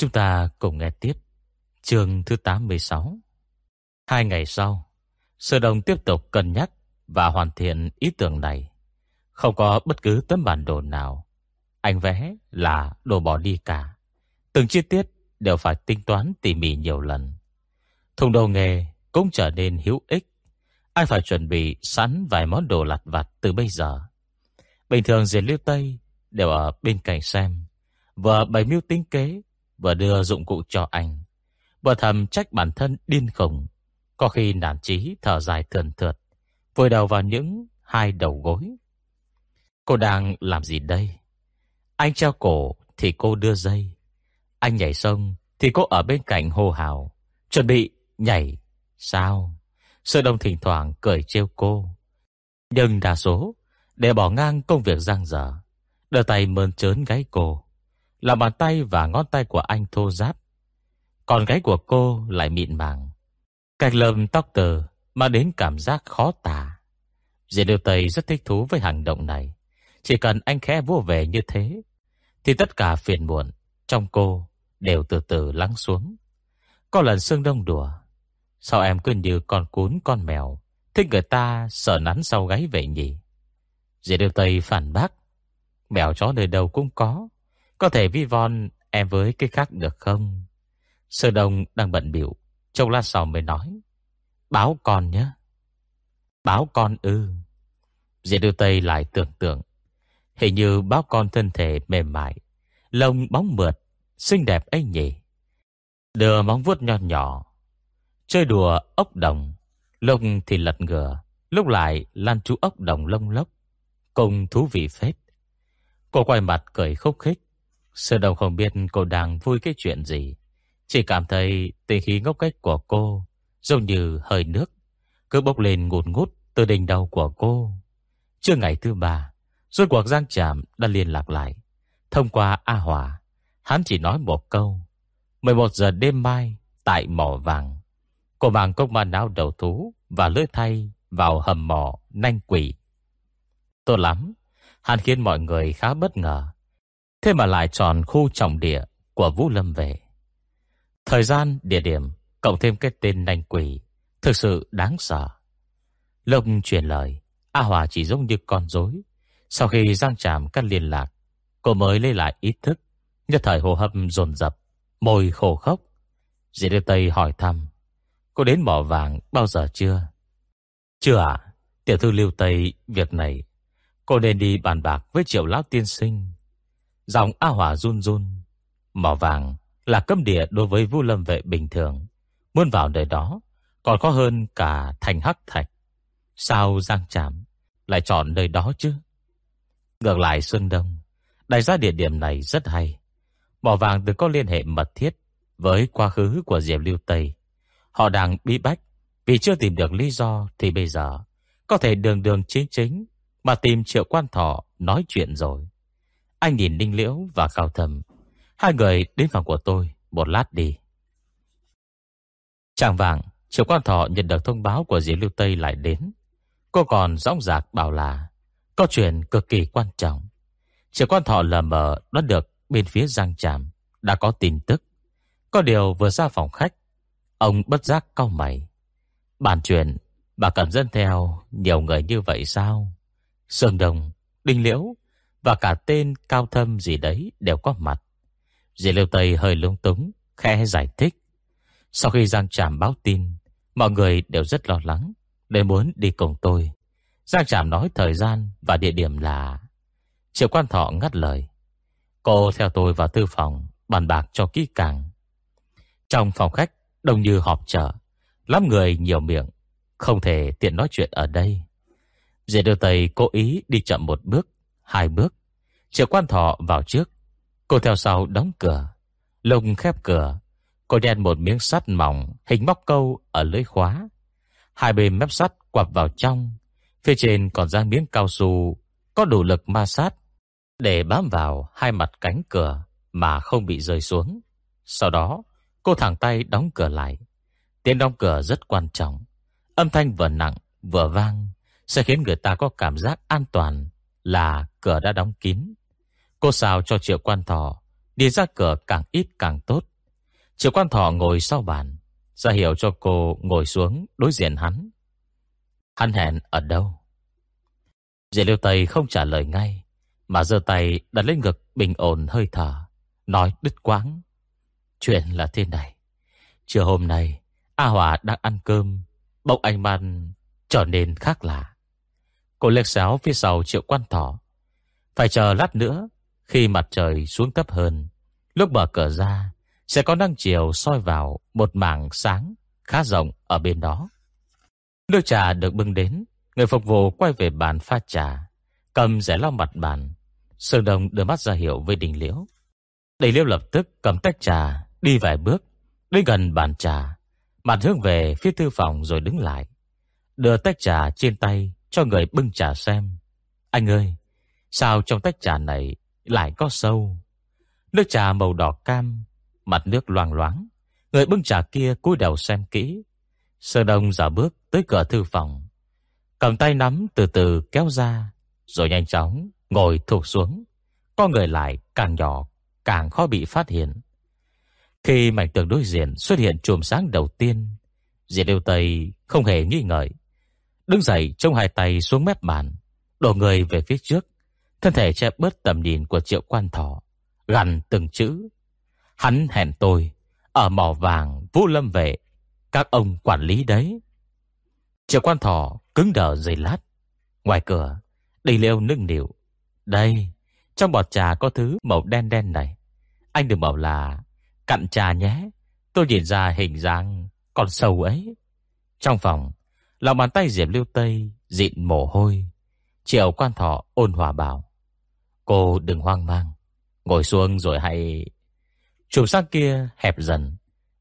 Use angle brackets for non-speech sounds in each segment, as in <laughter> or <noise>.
Chúng ta cùng nghe tiếp chương thứ 86. Hai ngày sau, Sơ đồng tiếp tục cân nhắc và hoàn thiện ý tưởng này. Không có bất cứ tấm bản đồ nào. Anh vẽ là đồ bỏ đi cả. Từng chi tiết đều phải tính toán tỉ mỉ nhiều lần. Thùng đồ nghề cũng trở nên hữu ích. Anh phải chuẩn bị sẵn vài món đồ lặt vặt từ bây giờ. Bình thường diệt lưu Tây đều ở bên cạnh xem. Vừa bày mưu tính kế, vừa đưa dụng cụ cho anh. Vừa thầm trách bản thân điên khùng, Có khi nản chí thở dài thườn thượt, vừa đầu vào những hai đầu gối. Cô đang làm gì đây? Anh treo cổ thì cô đưa dây. Anh nhảy sông thì cô ở bên cạnh hô hào. Chuẩn bị nhảy. Sao? Sơ đông thỉnh thoảng cười trêu cô. Nhưng đa số để bỏ ngang công việc giang dở. Đưa tay mơn trớn gáy cô. Là bàn tay và ngón tay của anh thô ráp. Còn gáy của cô lại mịn màng. cạch lầm tóc tờ mà đến cảm giác khó tả. Diệp Điều Tây rất thích thú với hành động này. Chỉ cần anh khẽ vô về như thế, thì tất cả phiền muộn trong cô đều từ từ lắng xuống. Có lần Sương Đông đùa, sao em cứ như con cún con mèo, thích người ta sợ nắn sau gáy vậy nhỉ? Diệp Điều Tây phản bác, mèo chó nơi đâu cũng có, có thể vi von em với cái khác được không? Sơ Đông đang bận biểu, Trông lát sau mới nói, báo con nhé. Báo con ư. Diệt đưa Tây lại tưởng tượng, hình như báo con thân thể mềm mại, lông bóng mượt, xinh đẹp ấy nhỉ. Đưa móng vuốt nho nhỏ, chơi đùa ốc đồng, lông thì lật ngửa, lúc lại lan chú ốc đồng lông lốc, cùng thú vị phết. Cô quay mặt cười khúc khích, Sư đồng không biết cô đang vui cái chuyện gì. Chỉ cảm thấy tình khí ngốc cách của cô giống như hơi nước, cứ bốc lên ngụt ngút từ đỉnh đầu của cô. Trưa ngày thứ ba, rốt cuộc Giang Trạm đã liên lạc lại. Thông qua A Hòa, hắn chỉ nói một câu. 11 giờ đêm mai, tại mỏ vàng. Cô mang cốc ma não đầu thú và lưỡi thay vào hầm mỏ nanh quỷ. Tốt lắm, hắn khiến mọi người khá bất ngờ. Thế mà lại tròn khu trọng địa của Vũ Lâm về. Thời gian, địa điểm, cộng thêm cái tên nành quỷ, thực sự đáng sợ. Lộc truyền lời, A Hòa chỉ giống như con rối. Sau khi Giang Tràm cắt liên lạc, cô mới lấy lại ý thức, nhất thời hồ hấp dồn dập, môi khổ khốc. Dì Đưa Tây hỏi thăm, cô đến mỏ vàng bao giờ chưa? Chưa ạ, tiểu thư Lưu Tây, việc này, cô nên đi bàn bạc với triệu lão tiên sinh. Giọng A Hòa run run, mỏ vàng là cấm địa đối với Vu Lâm vệ bình thường. Muốn vào nơi đó còn có hơn cả thành hắc thạch. Sao Giang Trạm lại chọn nơi đó chứ? Ngược lại Xuân Đông, đại gia địa điểm này rất hay. Mỏ vàng từng có liên hệ mật thiết với quá khứ của Diệp Lưu Tây. Họ đang bí bách vì chưa tìm được lý do thì bây giờ có thể đường đường chính chính mà tìm triệu quan thọ nói chuyện rồi. Anh nhìn Ninh Liễu và Cao Thầm. Hai người đến phòng của tôi Một lát đi. Chàng vàng Triệu quan thọ nhận được thông báo của dì Lưu Tây lại đến. Cô còn rõng rạc bảo là Có chuyện cực kỳ quan trọng. Triệu quan thọ lờ mờ đoán được Bên phía Giang Tràm Đã có tin tức. Có điều vừa ra phòng khách Ông bất giác cau mày. Bàn chuyện Bà cần dân theo nhiều người như vậy sao? Sương Đồng, Đinh Liễu và cả tên Cao Thâm gì đấy Đều có mặt Dì Liêu Tây hơi lung túng, khẽ giải thích. Sau khi Giang Tràm báo tin, mọi người đều rất lo lắng, để muốn đi cùng tôi. Giang Tràm nói thời gian và địa điểm là... Triệu quan thọ ngắt lời. Cô theo tôi vào thư phòng, bàn bạc cho kỹ càng. Trong phòng khách, đông như họp chợ, lắm người nhiều miệng, không thể tiện nói chuyện ở đây. Dì Liêu Tây cố ý đi chậm một bước, hai bước. Triệu quan thọ vào trước, Cô theo sau đóng cửa. Lông khép cửa. Cô đen một miếng sắt mỏng hình móc câu ở lưới khóa. Hai bên mép sắt quặp vào trong. Phía trên còn ra miếng cao su có đủ lực ma sát để bám vào hai mặt cánh cửa mà không bị rơi xuống. Sau đó, cô thẳng tay đóng cửa lại. Tiếng đóng cửa rất quan trọng. Âm thanh vừa nặng vừa vang sẽ khiến người ta có cảm giác an toàn là cửa đã đóng kín. Cô xào cho triệu quan thọ Đi ra cửa càng ít càng tốt. Triệu quan thọ ngồi sau bàn, ra hiểu cho cô ngồi xuống đối diện hắn. Hắn hẹn ở đâu? Diệp Liêu Tây không trả lời ngay, Mà giơ tay đặt lên ngực bình ổn hơi thở, Nói đứt quáng Chuyện là thế này, Trưa hôm nay A Hòa đang ăn cơm, Bỗng anh man trở nên khác lạ. Cô liếc xéo phía sau triệu quan thỏ. Phải chờ lát nữa, Khi mặt trời xuống thấp hơn, Lúc mở cửa ra, Sẽ có năng chiều soi vào Một mảng sáng khá rộng ở bên đó. Nước trà được bưng đến, Người phục vụ quay về bàn pha trà, Cầm rẻ lau mặt bàn. Sương Đông đưa mắt ra hiệu với Đình Liễu. Đình Liễu lập tức cầm tách trà, Đi vài bước, Đến gần bàn trà. Mặt hướng về phía thư phòng rồi đứng lại, Đưa tách trà trên tay cho người bưng trà xem. Anh ơi, Sao trong tách trà này lại có sâu? Nước trà màu đỏ cam, Mặt nước loang loáng. Người bưng trà kia cúi đầu xem kỹ. Sơ đông giả bước tới cửa thư phòng. Cầm tay nắm từ từ kéo ra, Rồi nhanh chóng ngồi thụt xuống. Con người lại càng nhỏ, Càng khó bị phát hiện. Khi mảnh tường đối diện xuất hiện chùm sáng đầu tiên Diệt yêu Tây không hề nghi ngợi Đứng dậy trông hai tay xuống mép bàn, Đổ người về phía trước. Thân thể che bớt tầm nhìn của triệu quan thọ Gần từng chữ. Hắn hẹn tôi, Ở mỏ vàng vũ lâm vệ, Các ông quản lý đấy. Triệu quan thọ cứng đờ dày lát. Ngoài cửa, Đầy liêu nưng điệu Đây, Trong bọt trà có thứ màu đen đen này. Anh đừng bảo là Cặn trà nhé. Tôi nhìn ra hình dáng Con sâu ấy. Trong phòng Lòng bàn tay Diệp Lưu Tây Dịn mồ hôi Triệu quan thọ ôn hòa bảo Cô đừng hoang mang Ngồi xuống rồi hãy Chùm sang kia hẹp dần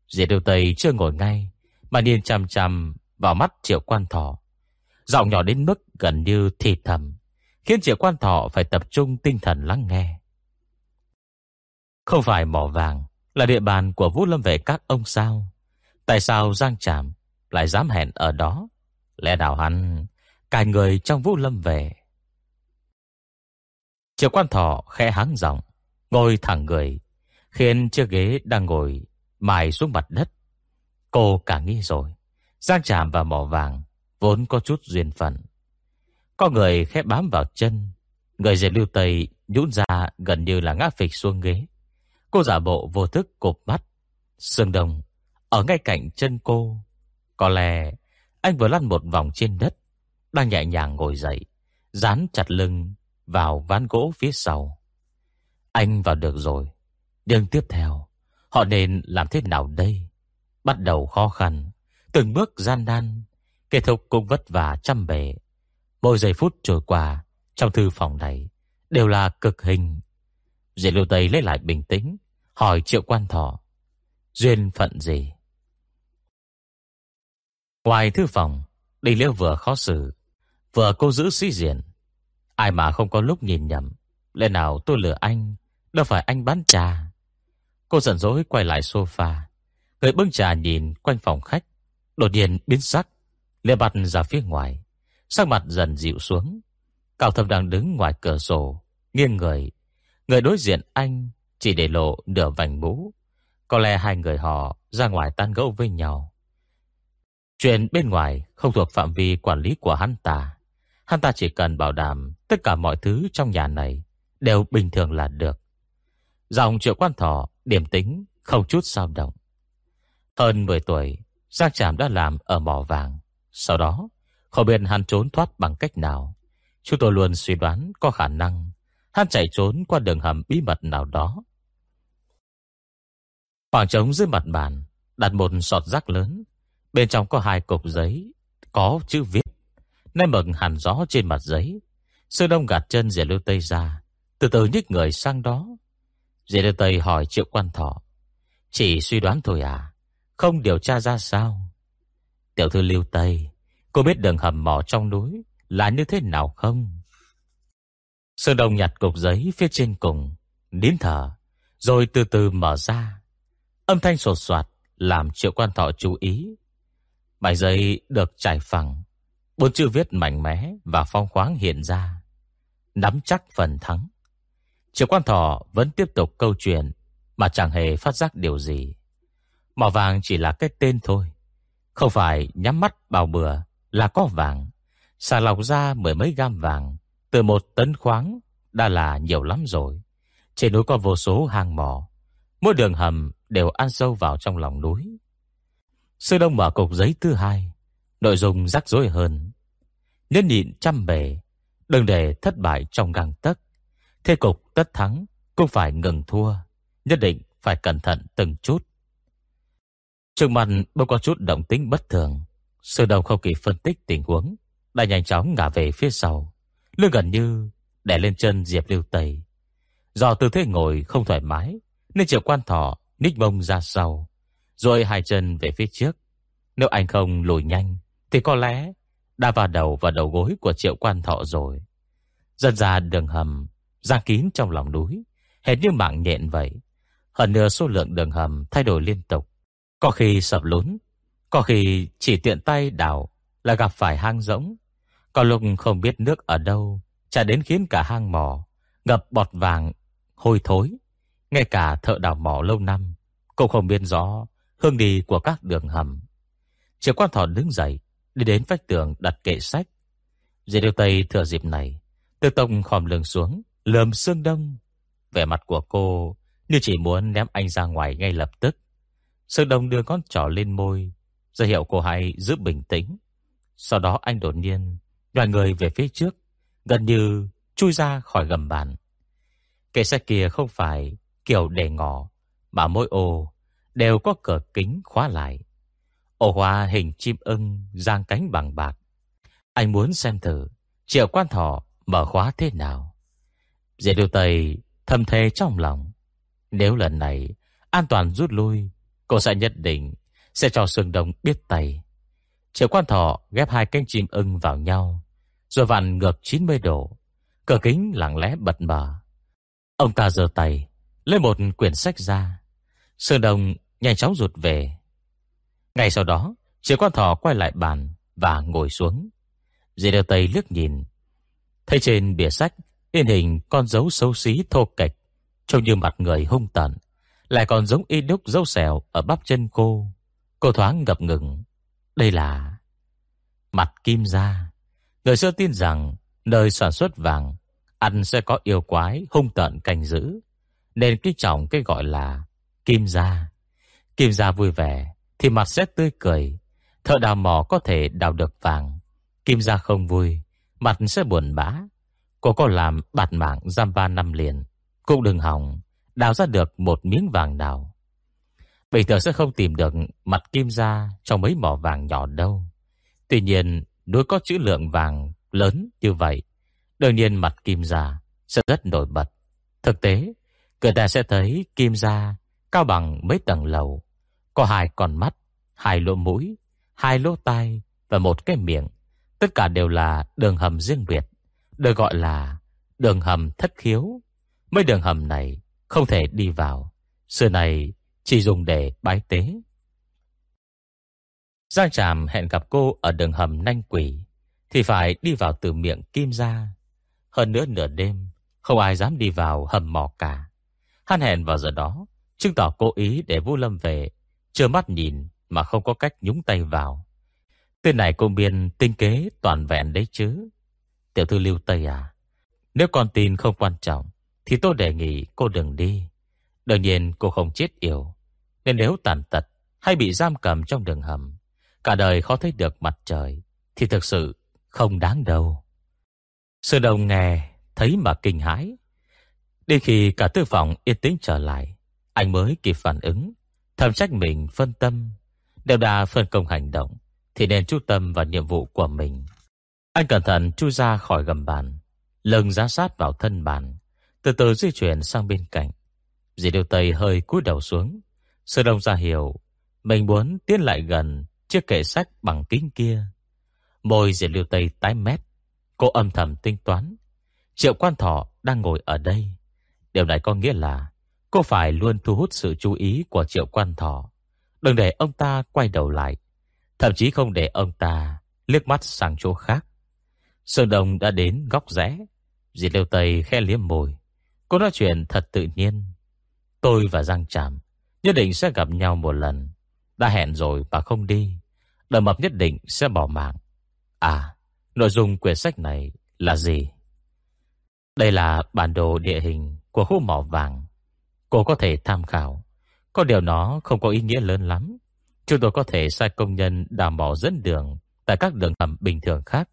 Diệp Lưu Tây chưa ngồi ngay Mà nhìn chằm chằm vào mắt Triệu Quan Thọ. Giọng nhỏ đến mức gần như thì thầm, khiến Triệu Quan Thọ phải tập trung tinh thần lắng nghe. Không phải mỏ vàng là địa bàn của Vũ Lâm vệ các ông sao? Tại sao Giang Trạm lại dám hẹn ở đó? Lẽ nào hắn cài người trong Vũ Lâm về? Triệu Quan Thọ khẽ háng giọng, ngồi thẳng người, khiến chiếc ghế đang ngồi mài xuống mặt đất. Cô cả nghi rồi. Giang chạm và mỏ vàng vốn có chút duyên phận. Có người khẽ bám vào chân, người dệt lưu tây nhũn ra gần như là ngã phịch xuống ghế. Cô giả bộ vô thức cụp mắt. Sương đồng ở ngay cạnh chân cô. Có lẽ anh vừa lăn một vòng trên đất, đang nhẹ nhàng ngồi dậy, dán chặt lưng vào ván gỗ phía sau. Anh vào được rồi, nhưng tiếp theo, họ nên làm thế nào đây? Bắt đầu khó khăn, Từng bước gian nan Kết thúc cũng vất vả trăm bề Mỗi giây phút trôi qua Trong thư phòng này Đều là cực hình Diệp lưu Tây lấy lại bình tĩnh Hỏi triệu quan thọ Duyên phận gì Ngoài thư phòng Đi liễu vừa khó xử, Vừa cô giữ sĩ diện. Ai mà không có lúc nhìn nhầm, Lẽ nào tôi lừa anh, Đâu phải anh bán trà? Cô giận dỗi quay lại sofa, Người bưng trà nhìn quanh phòng khách. Đột nhiên biến sắc, Lê mặt ra phía ngoài, Sắc mặt dần dịu xuống. Cao thâm đang đứng ngoài cửa sổ, Nghiêng người. Người đối diện anh chỉ để lộ nửa vành mũ. Có lẽ hai người họ ra ngoài tan gẫu với nhau. Chuyện bên ngoài không thuộc phạm vi quản lý của hắn ta Hắn ta chỉ cần bảo đảm Tất cả mọi thứ trong nhà này Đều bình thường là được Dòng triệu quan thọ Điểm tính không chút sao động Hơn 10 tuổi Giang Tràm đã làm ở mỏ vàng. Sau đó, không biết hắn trốn thoát bằng cách nào. Chúng tôi luôn suy đoán có khả năng hắn chạy trốn qua đường hầm bí mật nào đó. Khoảng trống dưới mặt bàn, đặt một sọt rác lớn. Bên trong có hai cục giấy, có chữ viết. Nay mừng hẳn gió trên mặt giấy. Sư đông gạt chân Diệp lưu tây ra, từ từ nhích người sang đó. Diệp lưu tây hỏi triệu quan thọ. Chỉ suy đoán thôi à? Không điều tra ra sao Tiểu thư lưu Tây Cô biết đường hầm mỏ trong núi Là như thế nào không Sơn Đông nhặt cục giấy phía trên cùng Nín thở Rồi từ từ mở ra Âm thanh sột soạt Làm triệu quan thọ chú ý Bài giấy được trải phẳng, Bốn chữ viết mạnh mẽ Và phong khoáng hiện ra. Nắm chắc phần thắng. Triệu quan thọ vẫn tiếp tục câu chuyện Mà chẳng hề phát giác điều gì. Mỏ vàng chỉ là cái tên thôi, Không phải nhắm mắt bào bừa Là có vàng. Xà lọc ra mười mấy gam vàng, Từ một tấn khoáng Đã là nhiều lắm rồi. Trên núi có vô số hang mỏ, Mỗi đường hầm đều ăn sâu vào trong lòng núi. Sư Đông mở cục giấy thứ hai, Nội dung rắc rối hơn. Nhân nhịn trăm bề, Đừng để thất bại trong găng tấc. Thế cục tất thắng, Cũng phải ngừng thua, Nhất định phải cẩn thận từng chút. Trương mặt bỗng có chút động tính bất thường. Sư Đông không kịp phân tích tình huống, Đã nhanh chóng ngả về phía sau. Lưng gần như đè lên chân Diệp Lưu Tây. Do tư thế ngồi không thoải mái, Nên triệu quan thọ ních bông ra sau. Rồi hai chân về phía trước. Nếu anh không lùi nhanh, Thì có lẽ đã vào đầu và đầu gối của triệu quan thọ rồi. Dần ra đường hầm Giang kín trong lòng núi, Hệt như mạng nhện vậy. Hơn nữa số lượng đường hầm thay đổi liên tục. Có khi sập lún, Có khi chỉ tiện tay đảo Là gặp phải hang rỗng. Có lúc không biết nước ở đâu, Chả đến khiến cả hang mỏ Ngập bọt vàng, hôi thối. Ngay cả thợ đào mỏ lâu năm Cũng không biết rõ hương đi của các đường hầm. Triệu quan thọ đứng dậy, Đi đến vách tường đặt kệ sách. Dì Điều Tây thừa dịp này, từ Tông khòm lưng xuống, Lườm xương đông. Vẻ mặt của cô Như chỉ muốn ném anh ra ngoài ngay lập tức. Sương đông đưa con trỏ lên môi, ra hiệu cô hãy giữ bình tĩnh. Sau đó anh đột nhiên Đoàn người về phía trước, Gần như chui ra khỏi gầm bàn. Kệ sách kia không phải Kiểu để ngỏ, Mà mỗi ô đều có cửa kính khóa lại. Ổ hoa hình chim ưng, Giang cánh bằng bạc. Anh muốn xem thử, Triệu quan thọ mở khóa thế nào. Dễ điều tây thầm thề trong lòng. Nếu lần này An toàn rút lui, Cô sẽ nhất định Sẽ cho Sương Đông biết tay. Triệu quan thọ ghép hai cánh chim ưng vào nhau, Rồi vặn ngược 90 độ. Cửa kính lặng lẽ bật mở. Ông ta giơ tay, Lấy một quyển sách ra. Sương Đông nhanh chóng rụt về ngay sau đó, Triệu quan thọ quay lại bàn và ngồi xuống. Dì đeo tay lướt nhìn. Thấy trên bìa sách, in hình con dấu xấu xí thô kệch, trông như mặt người hung tận. lại còn giống y đúc dấu xẻo ở bắp chân cô. Cô thoáng ngập ngừng. Đây là mặt kim ra. Người xưa tin rằng nơi sản xuất vàng ăn sẽ có yêu quái hung tận canh giữ, nên cái trọng cái gọi là kim gia. Kim gia vui vẻ thì mặt sẽ tươi cười. Thợ đào mỏ có thể đào được vàng. Kim gia không vui, mặt sẽ buồn bã. Cô có làm bạt mạng giam ba năm liền. Cũng đừng hỏng, đào ra được một miếng vàng nào. Bình thường sẽ không tìm được mặt kim gia trong mấy mỏ vàng nhỏ đâu. Tuy nhiên, đối có chữ lượng vàng lớn như vậy. Đương nhiên mặt kim gia sẽ rất nổi bật. Thực tế, người ta sẽ thấy kim gia cao bằng mấy tầng lầu. Có hai con mắt, hai lỗ mũi, hai lỗ tai và một cái miệng. Tất cả đều là đường hầm riêng biệt, được gọi là đường hầm thất khiếu. Mấy đường hầm này không thể đi vào, xưa này chỉ dùng để bái tế. Giang Tràm hẹn gặp cô ở đường hầm nanh quỷ, thì phải đi vào từ miệng kim ra. Hơn nữa nửa đêm, không ai dám đi vào hầm mỏ cả. Hắn hẹn vào giờ đó, chứng tỏ cố ý để Vũ Lâm về trơ mắt nhìn mà không có cách nhúng tay vào. Tên này cô biên tinh kế toàn vẹn đấy chứ. Tiểu thư lưu Tây à, nếu con tin không quan trọng, thì tôi đề nghị cô đừng đi. Đương nhiên cô không chết yếu, Nên nếu tàn tật hay bị giam cầm trong đường hầm, cả đời khó thấy được mặt trời, thì thực sự không đáng đâu. Sư đồng nghe, thấy mà kinh hãi. Đến khi cả tư phòng yên tĩnh trở lại, anh mới kịp phản ứng. Thầm trách mình, phân tâm. Đều đã phân công hành động, Thì nên chú tâm vào nhiệm vụ của mình. Anh cẩn thận chui ra khỏi gầm bàn, Lưng giá sát vào thân bàn, Từ từ di chuyển sang bên cạnh. Dì Điều Tây hơi cúi đầu xuống, Sư Đông ra hiểu Mình muốn tiến lại gần Chiếc kệ sách bằng kính kia. Môi dì Liêu Tây tái mét, Cô âm thầm tinh toán, Triệu quan thọ đang ngồi ở đây, Điều này có nghĩa là Cô phải luôn thu hút sự chú ý của triệu quan thọ. Đừng để ông ta quay đầu lại. Thậm chí không để ông ta liếc mắt sang chỗ khác. Sơn Đông đã đến góc rẽ. Diệt Liêu Tây khe liếm môi. Cô nói chuyện thật tự nhiên. Tôi và Giang Trạm nhất định sẽ gặp nhau một lần. Đã hẹn rồi mà không đi đợi mập nhất định sẽ bỏ mạng À Nội dung quyển sách này là gì Đây là bản đồ địa hình Của khu mỏ vàng Cô có thể tham khảo. Có điều nó không có ý nghĩa lớn lắm. Chúng tôi có thể sai công nhân đảm bảo dẫn đường Tại các đường hầm bình thường khác.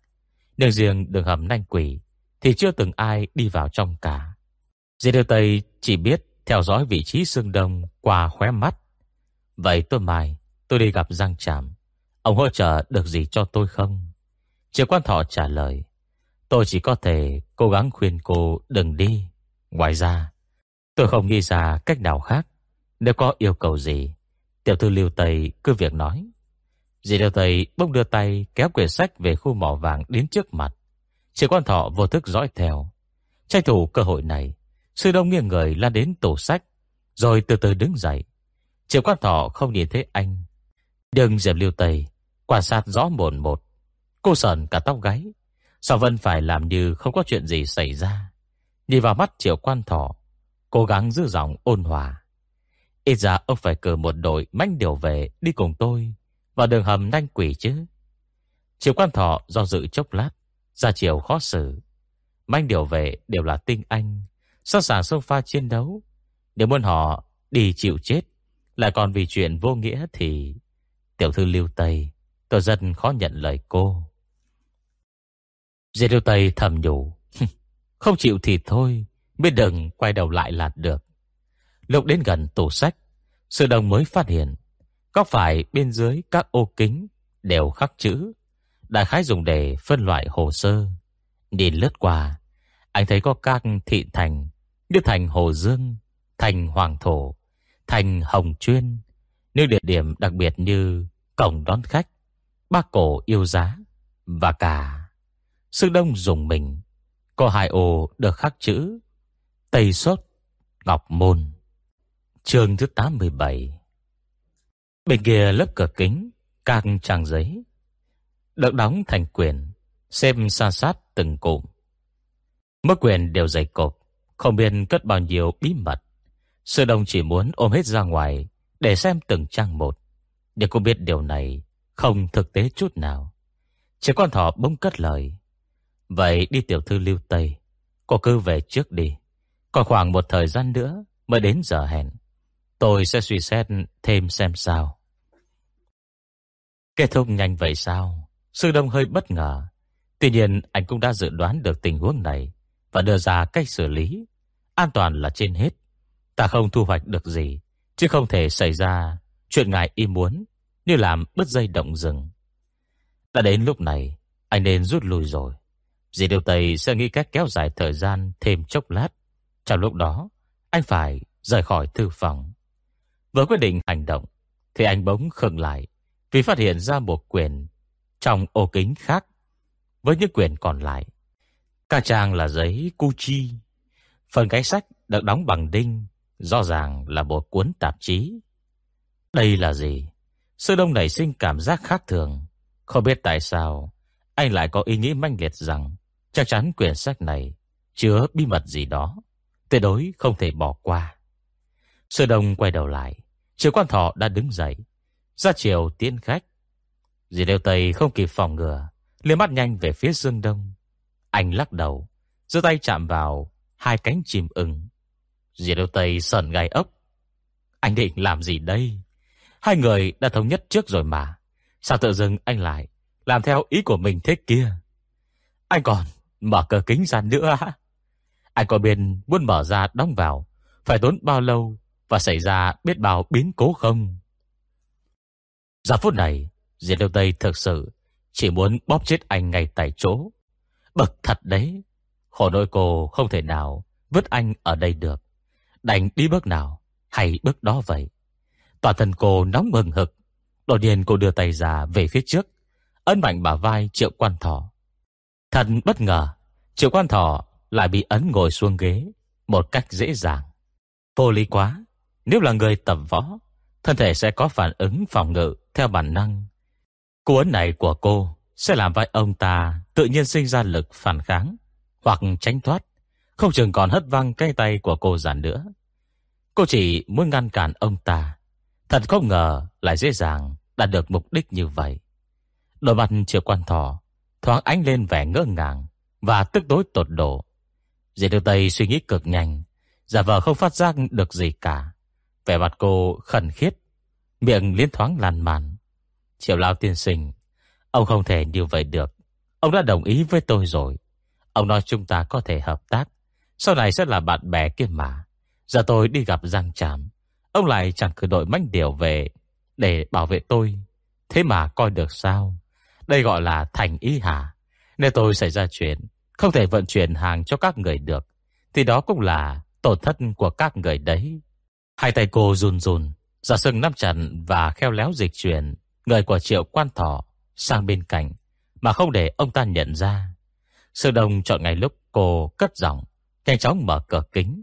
Nhưng riêng đường hầm nanh quỷ Thì chưa từng ai đi vào trong cả. Dì Điều Tây chỉ biết Theo dõi vị trí xương đông Qua khóe mắt. Vậy tôi mai, tôi đi gặp Giang Trạm Ông hỗ trợ được gì cho tôi không? Triệu quan thọ trả lời, Tôi chỉ có thể cố gắng khuyên cô đừng đi. Ngoài ra Tôi không nghĩ ra cách nào khác. Nếu có yêu cầu gì, Tiểu thư Liêu Tây cứ việc nói. Dì Lưu Tây bỗng đưa tay Kéo quyển sách về khu mỏ vàng đến trước mặt. Triệu quan thọ vô thức dõi theo. Tranh thủ cơ hội này, Sư đông nghiêng người lan đến tủ sách, Rồi từ từ đứng dậy. Triệu quan thọ không nhìn thấy anh. Nhưng Diệp Liêu Tây Quan sát rõ mồn một. Cô sờn cả tóc gáy, Sao Vân phải làm như không có chuyện gì xảy ra. Nhìn vào mắt triệu quan thọ Cố gắng giữ giọng ôn hòa. Ít ra ông phải cử một đội manh điều về Đi cùng tôi Vào đường hầm nanh quỷ chứ. Triệu quan thọ do dự chốc lát, Ra chiều khó xử. Manh điều về đều là tinh anh, Sẵn sàng sông pha chiến đấu. Nếu muốn họ đi chịu chết, Lại còn vì chuyện vô nghĩa thì Tiểu thư lưu Tây, Tôi rất khó nhận lời cô. Diệt lưu Tây thầm nhủ Không chịu thì thôi Biết đừng quay đầu lại là được. Lúc đến gần tủ sách Sư đồng mới phát hiện Có phải bên dưới các ô kính Đều khắc chữ. Đại khái dùng để phân loại hồ sơ. Nhìn lướt qua Anh thấy có các thị thành như thành Hồ Dương, thành Hoàng Thổ, thành Hồng Chuyên, những địa điểm đặc biệt như cổng đón khách, bác cổ yêu giá và cả sư đông dùng mình. Có hai ô được khắc chữ Tây Sốt, Ngọc Môn. Chương thứ 87 Bên kia lớp cửa kính, các trang giấy, được đóng thành quyển, xem san sát từng cụm. Mỗi quyển đều dày cộp, không biết cất bao nhiêu bí mật. Sư Đông chỉ muốn ôm hết ra ngoài Để xem từng trang một. Nhưng cô biết điều này Không thực tế chút nào. Chỉ con thỏ bỗng cất lời. Vậy đi tiểu thư lưu Tây Cô cứ về trước đi. Còn khoảng một thời gian nữa Mới đến giờ hẹn Tôi sẽ suy xét thêm xem sao Kết thúc nhanh vậy sao Sư Đông hơi bất ngờ Tuy nhiên anh cũng đã dự đoán được tình huống này và đưa ra cách xử lý. An toàn là trên hết. Ta không thu hoạch được gì, chứ không thể xảy ra chuyện ngài ý muốn như làm bứt dây động rừng. Đã đến lúc này, anh nên rút lui rồi. Dì Điều Tây sẽ nghĩ cách kéo dài thời gian thêm chốc lát. Trong lúc đó, anh phải rời khỏi thư phòng. Với quyết định hành động, thì anh bỗng khựng lại vì phát hiện ra một quyển trong ô kính khác với những quyển còn lại. Cả trang là giấy Gucci. Phần cái sách được đóng bằng đinh, rõ ràng là một cuốn tạp chí. Đây là gì? Sư Đông nảy sinh cảm giác khác thường. Không biết tại sao, anh lại có ý nghĩ manh liệt rằng chắc chắn quyển sách này chứa bí mật gì đó, tuyệt đối không thể bỏ qua. Sư Đông quay đầu lại, Triệu Quan Thọ đã đứng dậy, ra chiều tiến khách. Dì Đều Tây không kịp phòng ngừa, liếc mắt nhanh về phía Dương Đông. Anh lắc đầu, giơ tay chạm vào hai cánh chim ưng. Dì yêu Tây sờn gai ốc. Anh định làm gì đây? Hai người đã thống nhất trước rồi mà. Sao tự dưng anh lại làm theo ý của mình thế kia? Anh còn mở cờ kính ra nữa ai có bên muốn mở ra đóng vào, phải tốn bao lâu và xảy ra biết bao biến cố không? Giờ phút này, Diệt Liêu Tây thực sự chỉ muốn bóp chết anh ngay tại chỗ. Bậc thật đấy. Khổ nỗi cô không thể nào vứt anh ở đây được. Đành đi bước nào hay bước đó vậy. Toàn thân cô nóng mừng hực. Đột nhiên cô đưa tay ra về phía trước. Ấn mạnh bả vai triệu quan thọ. Thật bất ngờ. Triệu quan thọ lại bị ấn ngồi xuống ghế. Một cách dễ dàng. Vô lý quá. Nếu là người tập võ. Thân thể sẽ có phản ứng phòng ngự theo bản năng. Cú ấn này của cô sẽ làm vai ông ta tự nhiên sinh ra lực phản kháng hoặc tránh thoát, không chừng còn hất văng cái tay của cô giản nữa. Cô chỉ muốn ngăn cản ông ta, Thật không ngờ lại dễ dàng đạt được mục đích như vậy. Đôi mặt triệu quan thọ thoáng ánh lên vẻ ngỡ ngàng và tức tối tột độ. Diệp Tiêu Tây suy nghĩ cực nhanh, giả vờ không phát giác được gì cả. Vẻ mặt cô khẩn khiết, miệng liên thoáng làn màn. Triệu Lao tiên sinh, ông không thể như vậy được. Ông đã đồng ý với tôi rồi. Ông nói chúng ta có thể hợp tác. Sau này sẽ là bạn bè kia mà. Giờ tôi đi gặp Giang Tràm. Ông lại chẳng cử đội manh điều về để bảo vệ tôi. Thế mà coi được sao? Đây gọi là thành ý hả? Nếu tôi xảy ra chuyện, không thể vận chuyển hàng cho các người được, thì đó cũng là tổn thất của các người đấy. Hai tay cô run run, dạ giả sưng nắm chặt và khéo léo dịch chuyển người của triệu quan thọ sang bên cạnh, mà không để ông ta nhận ra. Sư Đông chọn ngày lúc cô cất giọng, nhanh chóng mở cửa kính,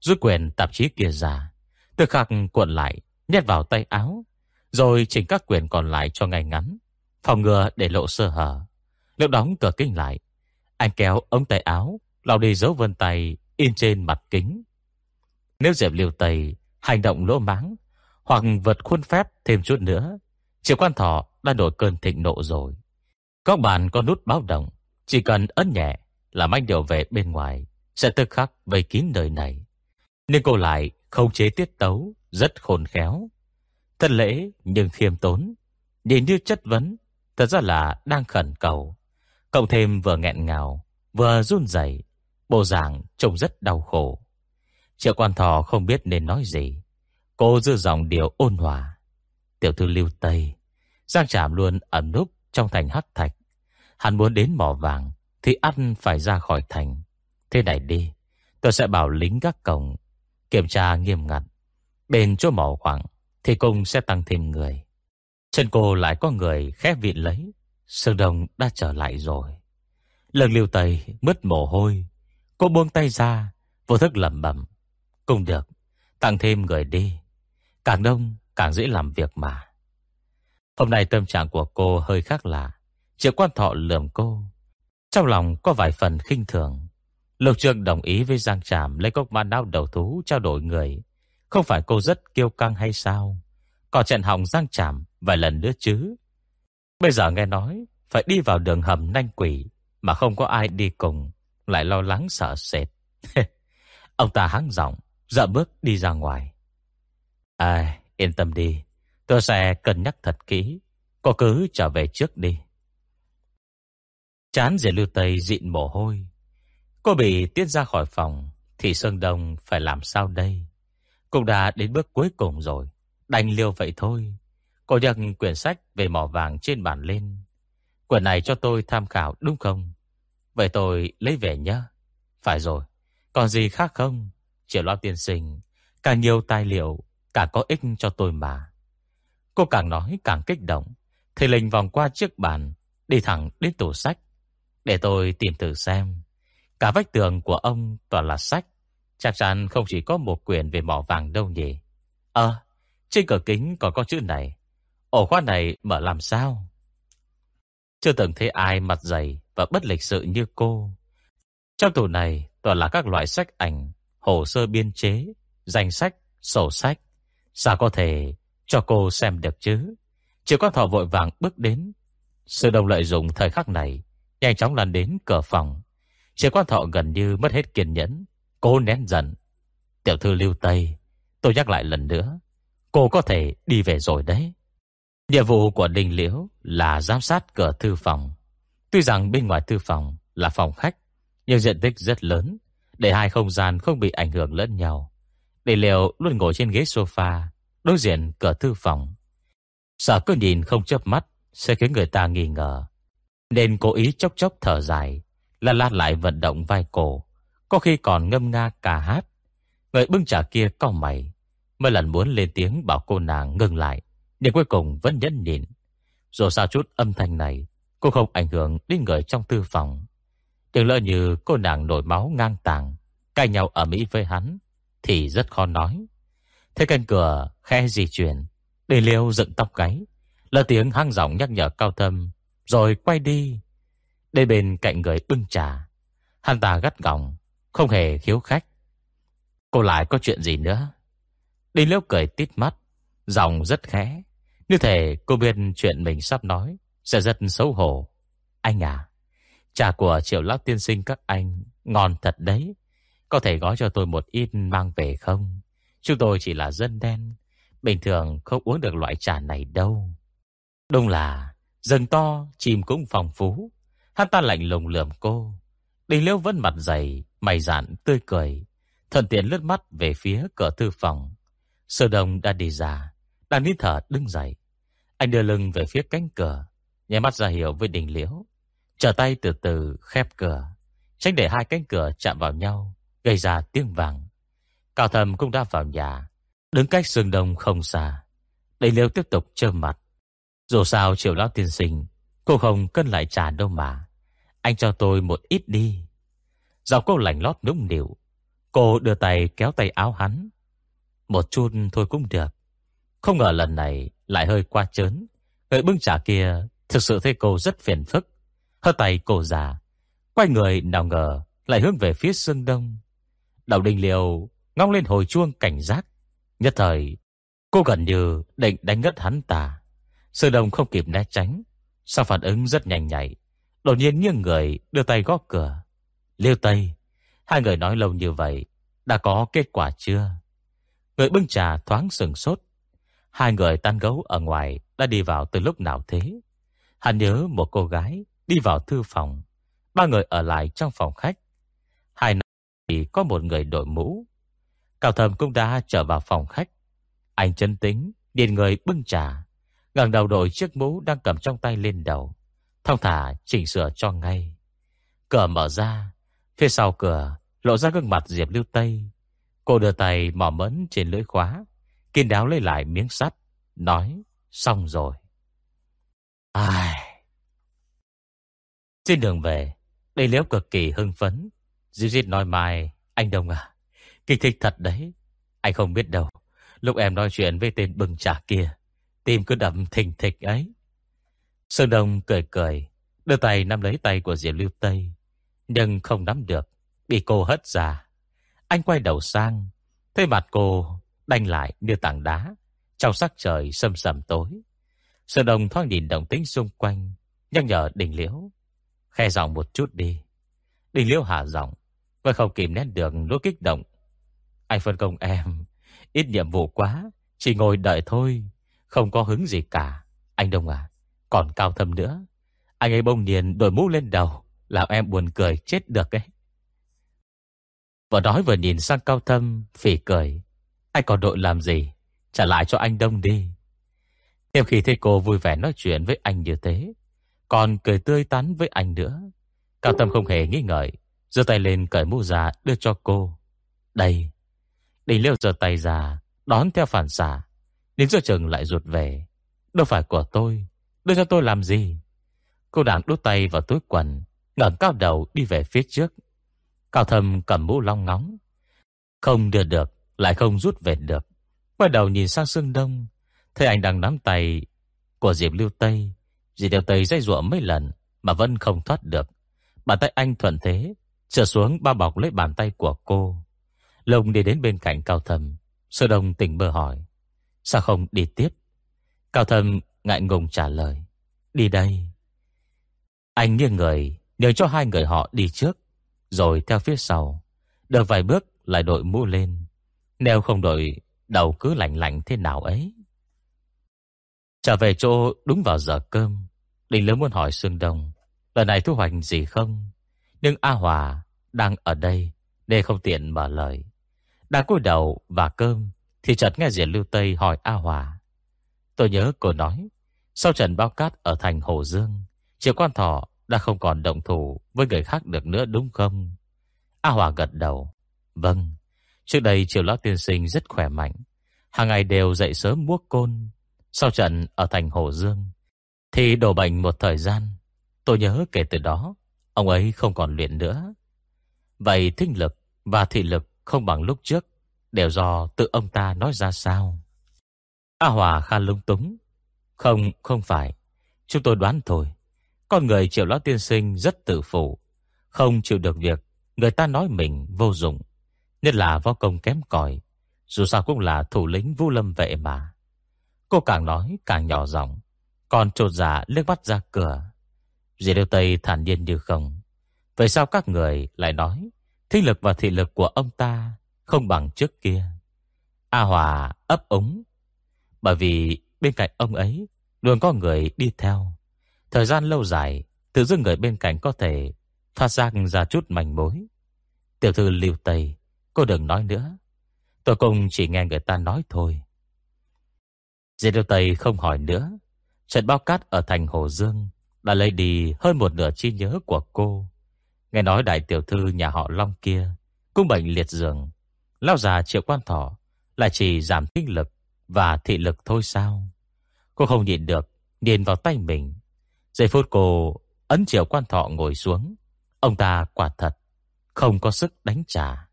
rút quyền tạp chí kia ra, từ khắc cuộn lại, nhét vào tay áo, rồi chỉnh các quyền còn lại cho ngay ngắn, phòng ngừa để lộ sơ hở. Lúc đóng cửa kính lại, anh kéo ống tay áo, lau đi dấu vân tay in trên mặt kính. Nếu Diệp Liêu Tây hành động lỗ máng hoặc vượt khuôn phép thêm chút nữa, Triệu Quan Thọ đã đổi cơn thịnh nộ rồi. Các bạn có nút báo động, chỉ cần ấn nhẹ là anh điều về bên ngoài sẽ tức khắc vây kín nơi này. Nhưng cô lại khống chế tiết tấu, rất khôn khéo. thật lễ nhưng khiêm tốn, nhìn như chất vấn, thật ra là đang khẩn cầu. Cậu thêm vừa nghẹn ngào, vừa run rẩy, bộ dạng trông rất đau khổ. Triệu quan thọ không biết nên nói gì. Cô dư dòng điều ôn hòa. Tiểu thư lưu Tây, Giang Trảm luôn ẩn núp trong thành hắc thạch. Hắn muốn đến mỏ vàng thì ăn phải ra khỏi thành. Thế này đi, tôi sẽ bảo lính các cổng kiểm tra nghiêm ngặt. Bên chỗ mỏ khoảng thì cùng sẽ tăng thêm người. Chân cô lại có người khép vịn lấy. Sương Đông đã trở lại rồi. Lần liêu tây mứt mồ hôi. Cô buông tay ra, vô thức lẩm bẩm. Cũng được, tăng thêm người đi. Càng đông, càng dễ làm việc mà. Hôm nay tâm trạng của cô hơi khác lạ. Triệu quan thọ lườm cô. Trong lòng có vài phần khinh thường. Lục Trương đồng ý với Giang Tràm lấy cốc ma não đầu thú trao đổi người. Không phải cô rất kiêu căng hay sao? Còn trận hỏng Giang Tràm vài lần nữa chứ. Bây giờ nghe nói phải đi vào đường hầm nanh quỷ mà không có ai đi cùng, lại lo lắng sợ sệt. <laughs> Ông ta hắng giọng, dậm bước đi ra ngoài. Ai, yên tâm đi, tôi sẽ cân nhắc thật kỹ, cô cứ trở về trước đi. Chán dễ lưu tây dịn mồ hôi. Cô bị tiết ra khỏi phòng, thì Sơn Đông phải làm sao đây? Cũng đã đến bước cuối cùng rồi, đành liêu vậy thôi. Cô nhắc quyển sách về mỏ vàng trên bàn lên. Quyển này cho tôi tham khảo đúng không? Vậy tôi lấy về nhé. Phải rồi, còn gì khác không? Triệu loa Tiên Sinh, càng nhiều tài liệu, càng có ích cho tôi mà. Cô càng nói càng kích động. Thầy Linh vòng qua chiếc bàn, đi thẳng đến tủ sách. Để tôi tìm thử xem. Cả vách tường của ông toàn là sách. Chắc chắn không chỉ có một quyển về mỏ vàng đâu nhỉ. Ờ, trên cửa kính còn có chữ này. Ổ khóa này mở làm sao? Chưa từng thấy ai mặt dày và bất lịch sự như cô. Trong tủ này toàn là các loại sách ảnh, hồ sơ biên chế, danh sách, sổ sách. Sao có thể cho cô xem được chứ? Chỉ có thọ vội vàng bước đến. Sư đông lợi dụng thời khắc này, nhanh chóng lăn đến cửa phòng. Chỉ quan thọ gần như mất hết kiên nhẫn. Cô nén giận. Tiểu thư lưu Tây, tôi nhắc lại lần nữa. Cô có thể đi về rồi đấy. Nhiệm vụ của Đinh Liễu là giám sát cửa thư phòng. Tuy rằng bên ngoài thư phòng là phòng khách, nhưng diện tích rất lớn, để hai không gian không bị ảnh hưởng lẫn nhau. Đinh Liễu luôn ngồi trên ghế sofa, đối diện cửa thư phòng. Sợ cứ nhìn không chớp mắt sẽ khiến người ta nghi ngờ. Nên cố ý chốc chốc thở dài, là lát lại vận động vai cổ, có khi còn ngâm nga cả hát. Người bưng trà kia cau mày, mới lần muốn lên tiếng bảo cô nàng ngừng lại. Nhưng cuối cùng vẫn nhẫn nhịn. Dù sao chút âm thanh này, Cô không ảnh hưởng đến người trong tư phòng. Đừng lỡ như cô nàng nổi máu ngang tàng, Cãi nhau ở Mỹ với hắn, Thì rất khó nói. Thế cánh cửa khe di chuyển, Để liêu dựng tóc gáy, Lỡ tiếng hang giọng nhắc nhở cao thâm, Rồi quay đi. Đây bên cạnh người bưng trà, Hắn ta gắt gỏng, Không hề khiếu khách. Cô lại có chuyện gì nữa? Đinh liêu cười tít mắt, Giọng rất khẽ. Như thể cô biết chuyện mình sắp nói Sẽ rất xấu hổ. Anh à Trà của triệu lão tiên sinh các anh Ngon thật đấy. Có thể gói cho tôi một ít mang về không? Chúng tôi chỉ là dân đen, Bình thường không uống được loại trà này đâu. Đúng là, Rừng to, chim cũng phong phú. Hắn ta lạnh lùng lườm cô. Đình liêu vẫn mặt dày, Mày dạn, tươi cười. Thần tiện lướt mắt về phía cửa thư phòng. Sơ đồng đã đi ra. Đang nín thở đứng dậy. Anh đưa lưng về phía cánh cửa Nhảy mắt ra hiệu với đình liễu. Trở tay từ từ khép cửa, Tránh để hai cánh cửa chạm vào nhau, Gây ra tiếng vàng. Cao thầm cũng đã vào nhà, Đứng cách sương đông không xa. Đình liễu tiếp tục trơ mặt. Dù sao triệu lão tiên sinh, Cô không cân lại trả đâu mà. Anh cho tôi một ít đi. Giọng cô lành lót nũng nịu. Cô đưa tay kéo tay áo hắn. Một chút thôi cũng được. Không ngờ lần này lại hơi qua chớn Người bưng trà kia Thực sự thấy cô rất phiền phức. Hơ tay cô già, Quay người nào ngờ lại hướng về phía sương đông. Đào đình liều Ngong lên hồi chuông cảnh giác. Nhất thời, Cô gần như định đánh ngất hắn ta. Sương đông không kịp né tránh sao phản ứng rất nhanh nhạy, Đột nhiên nghiêng người đưa tay gõ cửa. Liêu Tây, Hai người nói lâu như vậy, Đã có kết quả chưa? Người bưng trà thoáng sừng sốt. Hai người tan gấu ở ngoài Đã đi vào từ lúc nào thế? Hắn nhớ một cô gái Đi vào thư phòng Ba người ở lại trong phòng khách. Hai thì có một người đội mũ. Cao thầm cũng đã trở vào phòng khách. Anh chân tính Điền người bưng trà. Ngẩng đầu đội chiếc mũ đang cầm trong tay lên đầu. Thông thả chỉnh sửa cho ngay. Cửa mở ra. Phía sau cửa lộ ra gương mặt Diệp Lưu Tây. Cô đưa tay mỏ mẫn trên lưỡi khóa, kiên đáo lấy lại miếng sắt, nói xong rồi. Ai... Trên đường về, đây liễu cực kỳ hưng phấn. Diệp Diệp nói mai, anh Đông à, kịch thích thật đấy. Anh không biết đâu, lúc em nói chuyện với tên bừng trà kia, tim cứ đậm thình thịch ấy. Sơn Đông cười cười, đưa tay nắm lấy tay của Diệp Lưu Tây, nhưng không nắm được Bị cô hất ra Anh quay đầu sang Thấy mặt cô đanh lại như tảng đá Trong sắc trời sâm sầm tối. Sở đồng thoáng nhìn đồng tính xung quanh, Nhắc nhở đình liễu, Khe giọng một chút đi. Đình liễu hạ giọng Và không kìm nén được nỗi kích động. Anh phân công em, Ít nhiệm vụ quá, Chỉ ngồi đợi thôi, Không có hứng gì cả. Anh Đông à Còn cao thâm nữa. Anh ấy bông niền đổi mũ lên đầu, làm em buồn cười chết được ấy. Vừa nói vừa nhìn sang cao thâm Phỉ cười. Anh còn đội làm gì? Trả lại cho anh Đông đi. Thêm khi thấy cô vui vẻ nói chuyện với anh như thế. Còn cười tươi tắn với anh nữa. Cao Tâm không hề nghi ngợi giơ tay lên cởi mũ ra đưa cho cô. Đây. Đình liêu giơ tay ra Đón theo phản xạ. Đến giờ chừng lại ruột về. Đâu phải của tôi. Đưa cho tôi làm gì? Cô đang đút tay vào túi quần ngẩng cao đầu đi về phía trước. Cao thâm cầm mũ long ngóng. Không đưa được, lại không rút về được. Quay đầu nhìn sang sương đông, thấy anh đang nắm tay của Diệp Lưu Tây. Diệp Lưu Tây dây ruộng mấy lần mà vẫn không thoát được. Bàn tay anh thuận thế, trở xuống bao bọc lấy bàn tay của cô. Lông đi đến bên cạnh Cao Thâm. Sơ đông tỉnh bơ hỏi. Sao không đi tiếp? Cao Thâm ngại ngùng trả lời. Đi đây. Anh nghiêng người Nhờ cho hai người họ đi trước Rồi theo phía sau Được vài bước lại đội mũ lên nếu không đổi đầu cứ lạnh lạnh thế nào ấy Trở về chỗ đúng vào giờ cơm Đình lớn muốn hỏi Sương Đông Lần này thu hoạch gì không Nhưng A Hòa đang ở đây Nên không tiện mở lời Đang cúi đầu và cơm Thì chợt nghe Diệp Lưu Tây hỏi A Hòa Tôi nhớ cô nói Sau trận bao cát ở thành Hồ Dương Triệu quan thọ đã không còn động thủ với người khác được nữa đúng không? A Hòa gật đầu. Vâng, trước đây triều lão tiên sinh rất khỏe mạnh. Hàng ngày đều dậy sớm muốc côn. Sau trận ở thành Hồ Dương, thì đổ bệnh một thời gian. Tôi nhớ kể từ đó, ông ấy không còn luyện nữa. Vậy thính lực và thị lực không bằng lúc trước, đều do tự ông ta nói ra sao? A Hòa khan lung túng. Không, không phải. Chúng tôi đoán thôi. Con người triệu lão tiên sinh rất tự phụ, không chịu được việc người ta nói mình vô dụng, nhất là võ công kém cỏi, dù sao cũng là thủ lĩnh Vu Lâm vệ mà. Cô càng nói càng nhỏ giọng Còn trột giả lướt liếc mắt ra cửa. Dì Điêu Tây thản nhiên như không. Vậy sao các người lại nói Thính lực và thị lực của ông ta Không bằng trước kia? A Hòa ấp ống Bởi vì bên cạnh ông ấy Luôn có người đi theo. Thời gian lâu dài Tự dưng người bên cạnh có thể Phát giác ra chút mảnh mối. Tiểu thư Lưu Tây Cô đừng nói nữa. Tôi cũng chỉ nghe người ta nói thôi. Dì Đô Tây không hỏi nữa. Trận bao cát ở thành Hồ Dương Đã lấy đi hơn một nửa chi nhớ của cô. Nghe nói đại tiểu thư nhà họ Long kia, Cũng bệnh liệt giường. Lao già triệu quan thọ lại chỉ giảm tinh lực Và thị lực thôi sao? Cô không nhịn được Điền vào tay mình. Giây phút cô ấn triệu quan thọ ngồi xuống. Ông ta quả thật Không có sức đánh trả.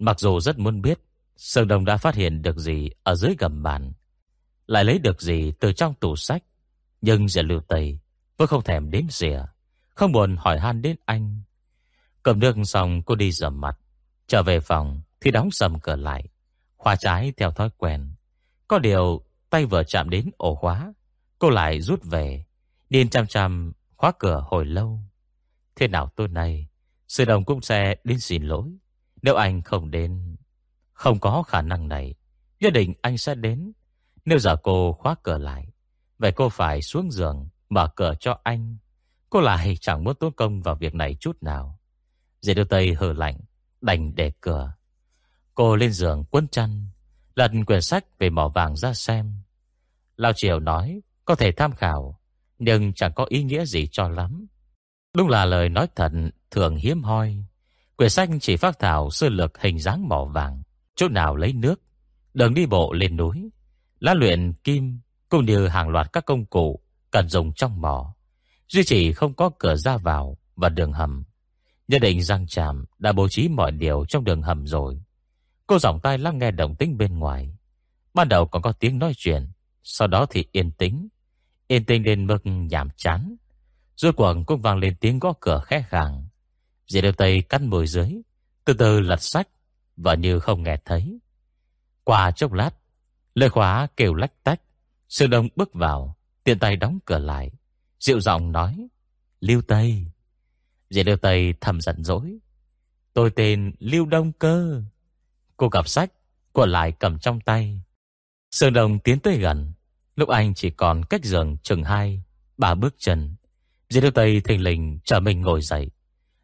Mặc dù rất muốn biết Sơn Đông đã phát hiện được gì ở dưới gầm bàn, Lại lấy được gì từ trong tủ sách, Nhưng Diệp lưu tây Vẫn không thèm đếm xỉa, Không buồn hỏi han đến anh. Cầm nước xong, cô đi rửa mặt, Trở về phòng thì đóng sầm cửa lại Khóa trái theo thói quen. Có điều tay vừa chạm đến ổ khóa, Cô lại rút về Điên chăm chăm khóa cửa hồi lâu. Thế nào tôi này Sư đồng cũng sẽ đến xin lỗi. Nếu anh không đến, Không có khả năng này, Nhất định anh sẽ đến. Nếu giờ cô khóa cửa lại, Vậy cô phải xuống giường Mở cửa cho anh. Cô lại chẳng muốn tốn công vào việc này chút nào. Dì đưa tay hờ lạnh, Đành để cửa. Cô lên giường quấn chăn, Lật quyển sách về mỏ vàng ra xem. Lao Triều nói, Có thể tham khảo, Nhưng chẳng có ý nghĩa gì cho lắm. Đúng là lời nói thật Thường hiếm hoi. Quyển sách chỉ phát thảo sơ lược hình dáng mỏ vàng Chỗ nào lấy nước Đường đi bộ lên núi Lá luyện kim Cũng như hàng loạt các công cụ Cần dùng trong mỏ Duy chỉ không có cửa ra vào Và đường hầm Nhất định Giang Tràm đã bố trí mọi điều trong đường hầm rồi. Cô giọng tai lắng nghe động tĩnh bên ngoài. Ban đầu còn có tiếng nói chuyện, sau đó thì yên tĩnh. Yên tĩnh đến mức nhảm chán. Rốt cuộc cũng vang lên tiếng gõ cửa khẽ khàng. Dì đêm tay cắt môi dưới, từ từ lật sách, và như không nghe thấy. Qua chốc lát, lời khóa kêu lách tách. Sư Đông bước vào, tiện tay đóng cửa lại. Dịu giọng nói, Lưu Tây. Dì Lưu Tây thầm giận dỗi. Tôi tên Lưu Đông Cơ. Cô gặp sách, của lại cầm trong tay. sư Đông tiến tới gần. Lúc anh chỉ còn cách giường chừng hai, ba bước chân. Dì Lưu Tây thình lình trở mình ngồi dậy.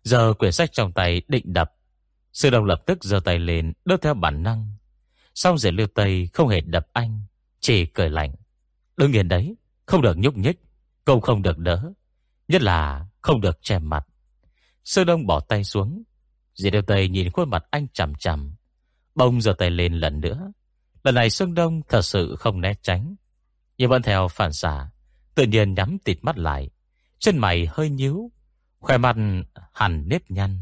Giờ quyển sách trong tay định đập. sư Đông lập tức giơ tay lên đỡ theo bản năng. Xong rồi Lưu Tây không hề đập anh, chỉ cười lạnh. Đương nhiên đấy, không được nhúc nhích, cũng không được đỡ. Nhất là không được che mặt. sư Đông bỏ tay xuống. Dì Đeo Tây nhìn khuôn mặt anh chằm chằm. Bông giơ tay lên lần nữa. Lần này sương Đông thật sự không né tránh. Nhưng vẫn theo phản xạ. Tự nhiên nhắm tịt mắt lại. Chân mày hơi nhíu. Khoe mặt hẳn nếp nhăn.